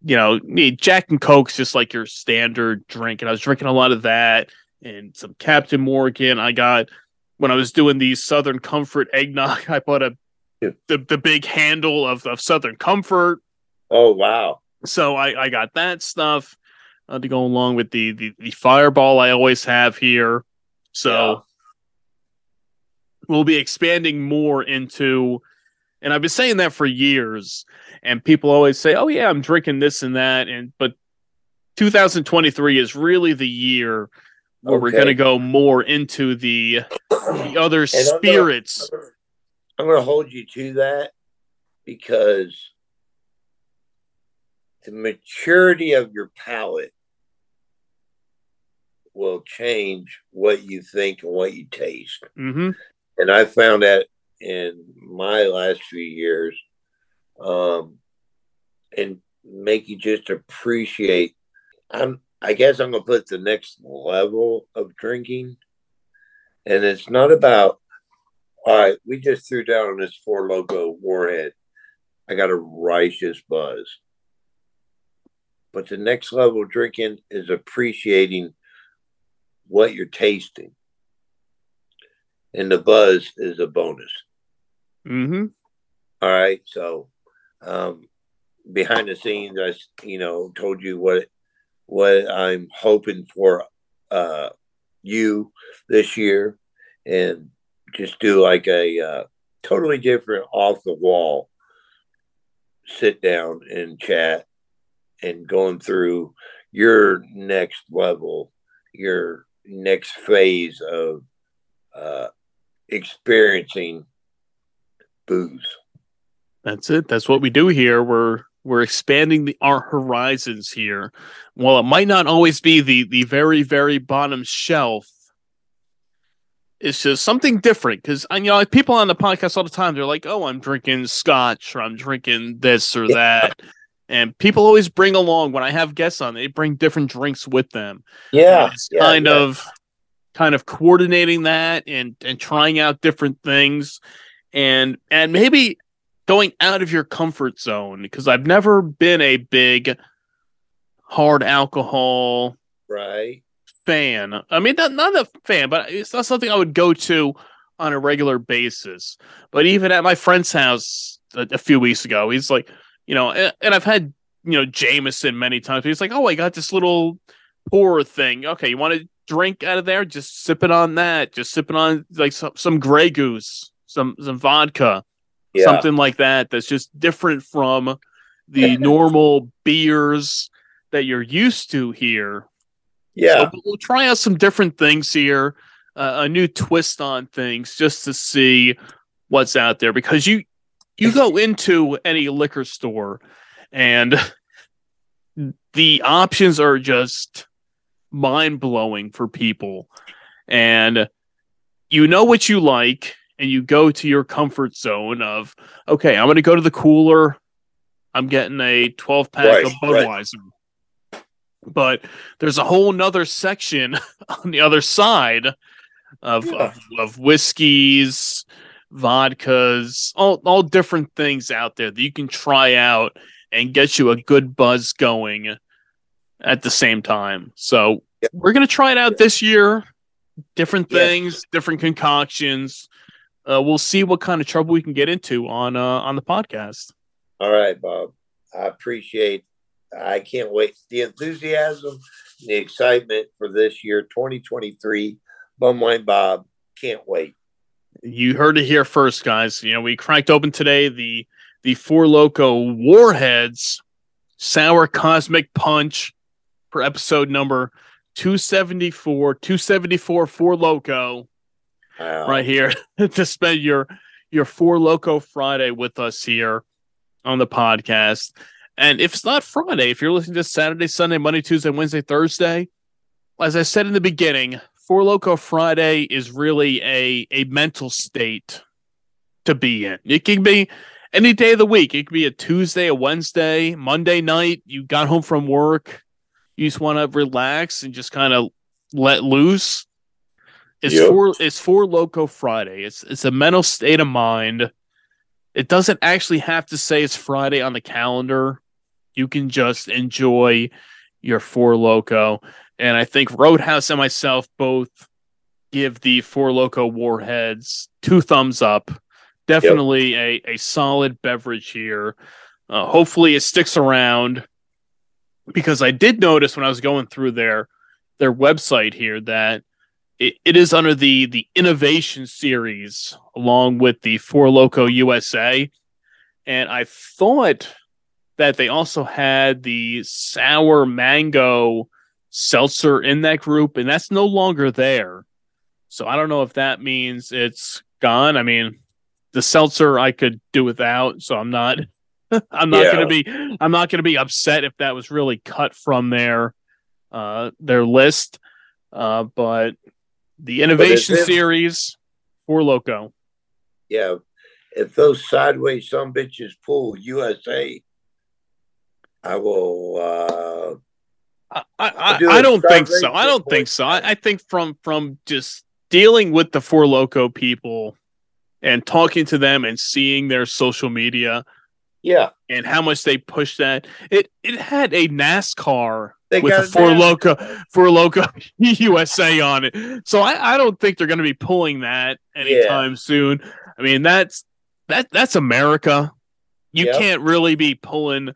you know, me- Jack and Coke's just like your standard drink, and I was drinking a lot of that and some Captain Morgan. I got when I was doing the Southern Comfort eggnog, I bought a Yeah. the, the big handle of, of Southern Comfort. Oh, wow. So I, I got that stuff uh, to go along with the, the the fireball I always have here. So Yeah. we'll be expanding more into and I've been saying that for years and people always say, "Oh yeah, I'm drinking this and that." And but 2023 is really the year where we're going to go more into the the other And spirits. I'm going to hold you to that because the maturity of your palate will change what you think and what you taste. hmm And I found that in my last few years, um, and make you just appreciate. I'm, I guess I'm gonna put the next level of drinking, and it's not about. All right, we just threw down on this four loco warhead. I got a righteous buzz. But the next level of drinking is appreciating what you're tasting and the buzz is a bonus. hmm All right. So, um, behind the scenes, I you know, told you what, what I'm hoping for, uh, you this year and just do like a, uh, totally different off the wall sit down and chat and going through your next level, your next phase of, uh, experiencing booze. That's it. That's what we do here. We're we're expanding the our horizons here. While it might not always be the the very very bottom shelf, it's just something different. Because you know, like people on the podcast all the time, they're like, "Oh, I'm drinking scotch, or I'm drinking this or that," and people always bring along when I have guests on. They bring different drinks with them. Yeah, yeah, kind yeah. of kind of coordinating that and and trying out different things and and maybe going out of your comfort zone because I've never been a big hard alcohol right. fan. I mean, not not a fan, but it's not something I would go to on a regular basis. But even at my friend's house a, a few weeks ago, he's like, you know, and, and I've had you know Jameson many times. He's like, oh, I got this little pour thing. Okay, you want to drink out of there? Just sip it on that. Just sip it on like some some Grey Goose, some some vodka Yeah, something like that that's just different from the normal beers that you're used to here. yeah, So we'll try out some different things here, uh, a new twist on things just to see what's out there because you you go into any liquor store and the options are just mind blowing for people and you know what you like and you go to your comfort zone of okay i'm going to go to the cooler i'm getting a 12 pack Right, of right. budweiser But there's a whole nother section on the other side of Yeah. of, of whiskeys, vodkas, all all different things out there that you can try out and get you a good buzz going at the same time. So Yep. we're gonna try it out this year. Different Yes. things, different concoctions. Uh, we'll see what kind of trouble we can get into on uh, on the podcast. All right, Bob. I appreciate. I can't wait. The enthusiasm, the excitement for this year, 2023. Bumwine Bob. Can't wait. You heard it here first, guys. You know, we cracked open today the the Four Loco Warheads Sour Cosmic Punch for episode number 274, 274 Four Loco Wow. right here to spend your your Four Loco Friday with us here on the podcast. And if it's not Friday, if you're listening to Saturday, Sunday, Monday, Tuesday, Wednesday, Thursday, as I said in the beginning, Four Loco Friday is really a a mental state to be in. It can be any day of the week. It could be a Tuesday, a Wednesday, Monday night. You got home from work. You just want to relax and just kind of let loose. It's Yep. for it's Four Loco Friday. It's it's a mental state of mind. It doesn't actually have to say it's Friday on the calendar. You can just enjoy your Four Loco. And I think Roadhouse and myself both give the Four Loco Warheads two thumbs up. Definitely a, a solid beverage here. Uh, hopefully it sticks around because I did notice when I was going through their their website here that it, it is under the the innovation series along with the Four Loco USA. And I thought that they also had the sour mango seltzer in that group, and that's no longer there. So I don't know if that means it's gone. I mean, the seltzer I could do without, so I'm not I'm not Yeah. gonna be I'm not gonna be upset if that was really cut from their uh their list. Uh but the innovation in- series Four Loco. Yeah. If those sideways some bitches pull USA, I will. uh I, I, I don't think so. I don't think so. I, I think from from just dealing with the four loco people and talking to them and seeing their social media Yeah. and how much they push that it it had a NASCAR They with a four loco four loco USA on it. So I, I don't think they're going to be pulling that anytime soon. I mean that's that that's America. You Yep. can't really be pulling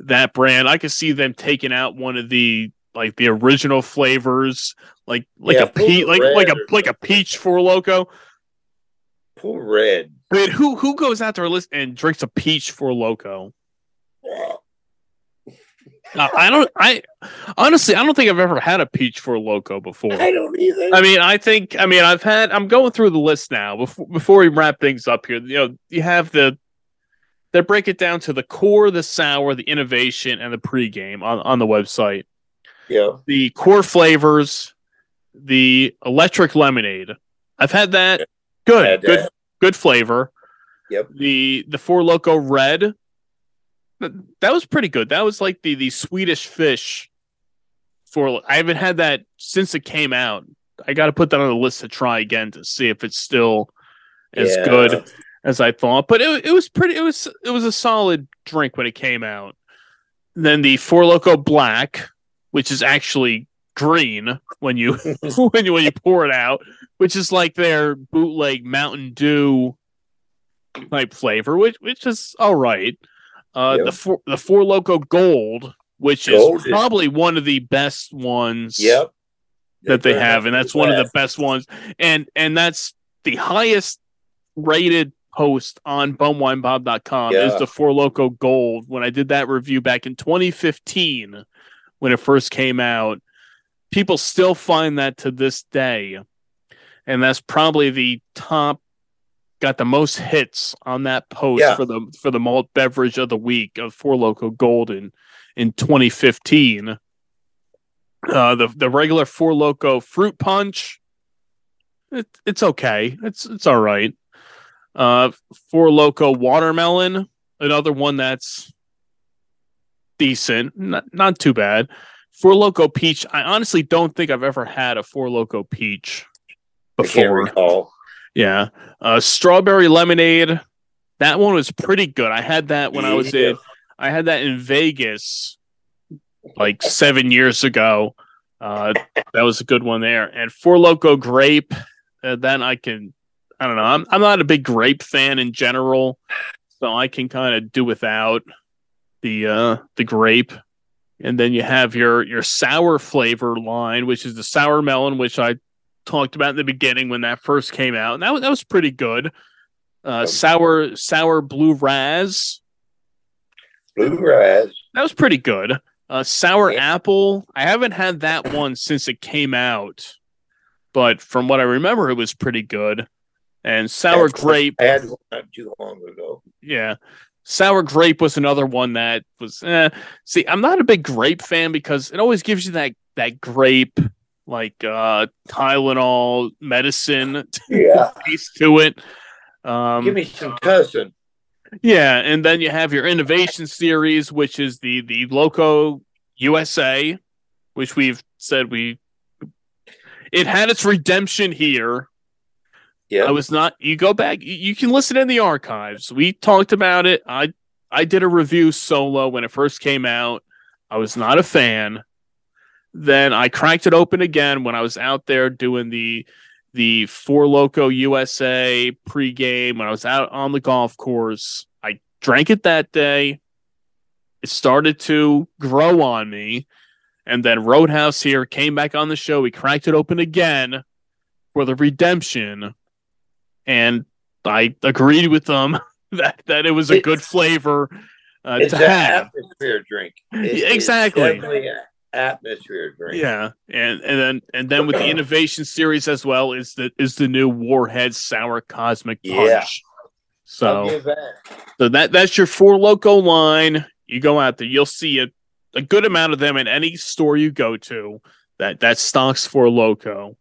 that brand. I could see them taking out one of the like the original flavors, like like Yeah, a pe- like like a like a peach four loco. Pull red. I mean, who who goes out to and list and drinks a peach four loco? Uh, I don't. I honestly, I don't think I've ever had a peach four loco before. I don't either. I mean, I think. I mean, I've had. I'm going through the list now. Before before we wrap things up here, you know, you have the. They break it down to the core, the sour, the innovation, and the pregame on on the website. yeah. The core flavors, the electric lemonade. I've had that. Good, Had good, that. good flavor. Yep. The the four loco red. That, that was pretty good. That was like the the Swedish fish. For I haven't had that since it came out. I got to put that on the list to try again to see if it's still as Yeah. good as I thought. But it it was pretty. It was it was a solid drink when it came out. Then the Four Loco Black, which is actually green when you when you when you pour it out, which is like their bootleg Mountain Dew type flavor, which which is all right. Uh, Yeah. the four the Four Loco Gold, which Gold is is- probably one of the best ones Yep. that they have, and that's one of the best ones. And and that's the highest rated post on bumwinebob.com is the Four Loco Gold. When I did that review back in 2015, when it first came out, people still find that to this day, and that's probably the top. Got the most hits on that post Yeah. for the for the malt beverage of the week of Four Loco Golden in in 2015 uh the the regular four loco fruit punch it, it's okay it's it's all right uh four loco watermelon another one that's decent not not too bad Four Loco Peach. I honestly don't think I've ever had a Four Loco Peach before. Yeah. Uh, strawberry lemonade. That one was pretty good. I had that when I was in I had that in Vegas like seven years ago. Uh, that was a good one there. And Four Loco Grape. Uh, then I can, I don't know. I'm I'm not a big grape fan in general, so I can kind of do without the uh the grape. And then you have your your sour flavor line, which is the sour melon, which I talked about in the beginning when that first came out, and that was that was pretty good. Uh, sour sour blue raz, Blue Raz. that was pretty good. Uh, sour Yeah. apple, I haven't had that one since it came out, but from what I remember, it was pretty good. And sour That's- grape, I had not too long ago. yeah. Sour grape was another one that was eh. see, I'm not a big grape fan because it always gives you that that grape like uh Tylenol medicine Yeah. taste to it. Um Give me some cousin. yeah, and then you have your innovation series, which is the the Loco USA, which we've said we it had its redemption here. Yeah. I was not. You go back. You, can listen in the archives. We talked about it. I I did a review solo when it first came out. I was not a fan. Then I cracked it open again when I was out there doing the the Four Loco USA pregame when I was out on the golf course. I drank it that day. It started to grow on me. And then Roadhouse here came back on the show. We cracked it open again for the redemption. And I agreed with them that, that it was a It's- good flavor uh, it's to an have. atmosphere drink. It's exactly. atmosphere drink. Yeah, and and then and then with the innovation series as well is the is the new Warhead Sour Cosmic Punch. Yeah. So so that that's your four loco line. You go out there, you'll see a, a good amount of them in any store you go to. That that stocks four loco.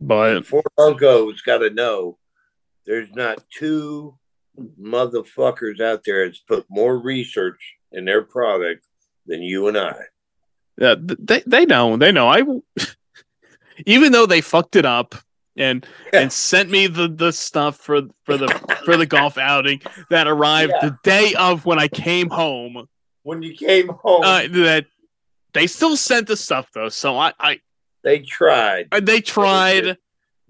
But four loco's got to know there's not two motherfuckers out there that's put more research in their product than you and I. Yeah, they they know they know. I even though they fucked it up and Yeah. and sent me the the stuff for for the for the golf outing that arrived Yeah. the day of when I came home. When you came home, Uh, that they still sent the stuff though, so I I they tried. They tried.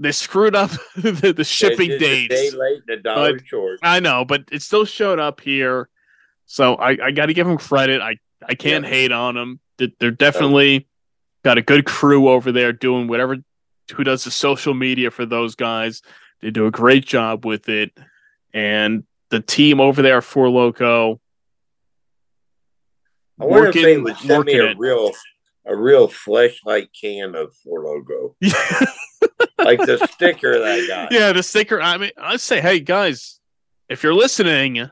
They screwed up the, the shipping dates. Day late dollar But- short. I know, but it still showed up here. So I, I got to give them credit. I, I can't Yeah. hate on them. They- They're definitely got a good crew over there doing whatever, who does the social media for those guys. They do a great job with it. And the team over there Four Loco. I wonder if they working- would send me a it. real, a real fleshlight can of Four Loco, like the sticker that got. yeah, the sticker. I mean, I say, hey guys, if you're listening,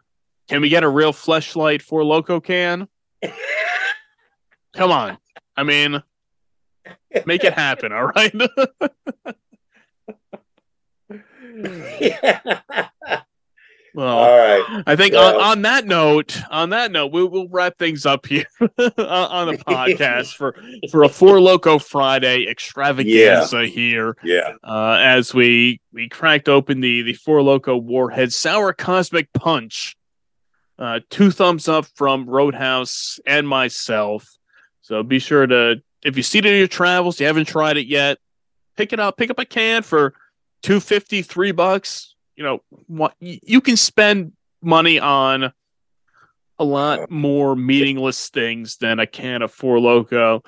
can we get a real fleshlight Four Loco can? Come on. I mean, make it happen, all right? well, All right. I think Well- on, on that note, on that note, we'll, we'll wrap things up here on the podcast for for a Four Loco Friday extravaganza here. Yeah. Uh, as we we cracked open the the Four Loco Warhead Sour Cosmic Punch. Uh, two thumbs up from Roadhouse and myself. So be sure to if you see it in your travels, you haven't tried it yet, pick it up. Pick up a can for two fifty, three bucks. You know, what you can spend money on a lot more meaningless things than a can of Four Loco.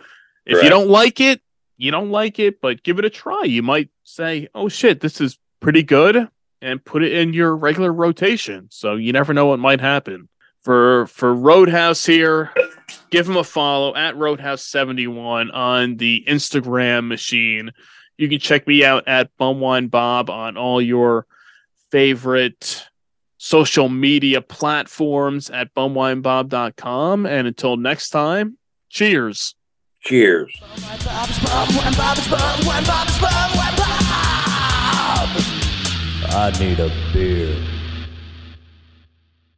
If you don't like it, you don't like it, but give it a try. You might say, "Oh shit, this is pretty good," and put it in your regular rotation. So you never know what might happen. For for Roadhouse here, give him a follow at Roadhouse seventy one on the Instagram machine. You can check me out at Bumwine Bob on all your favorite social media platforms at bumwinebob.com. And until next time, cheers. Cheers. I need a beer.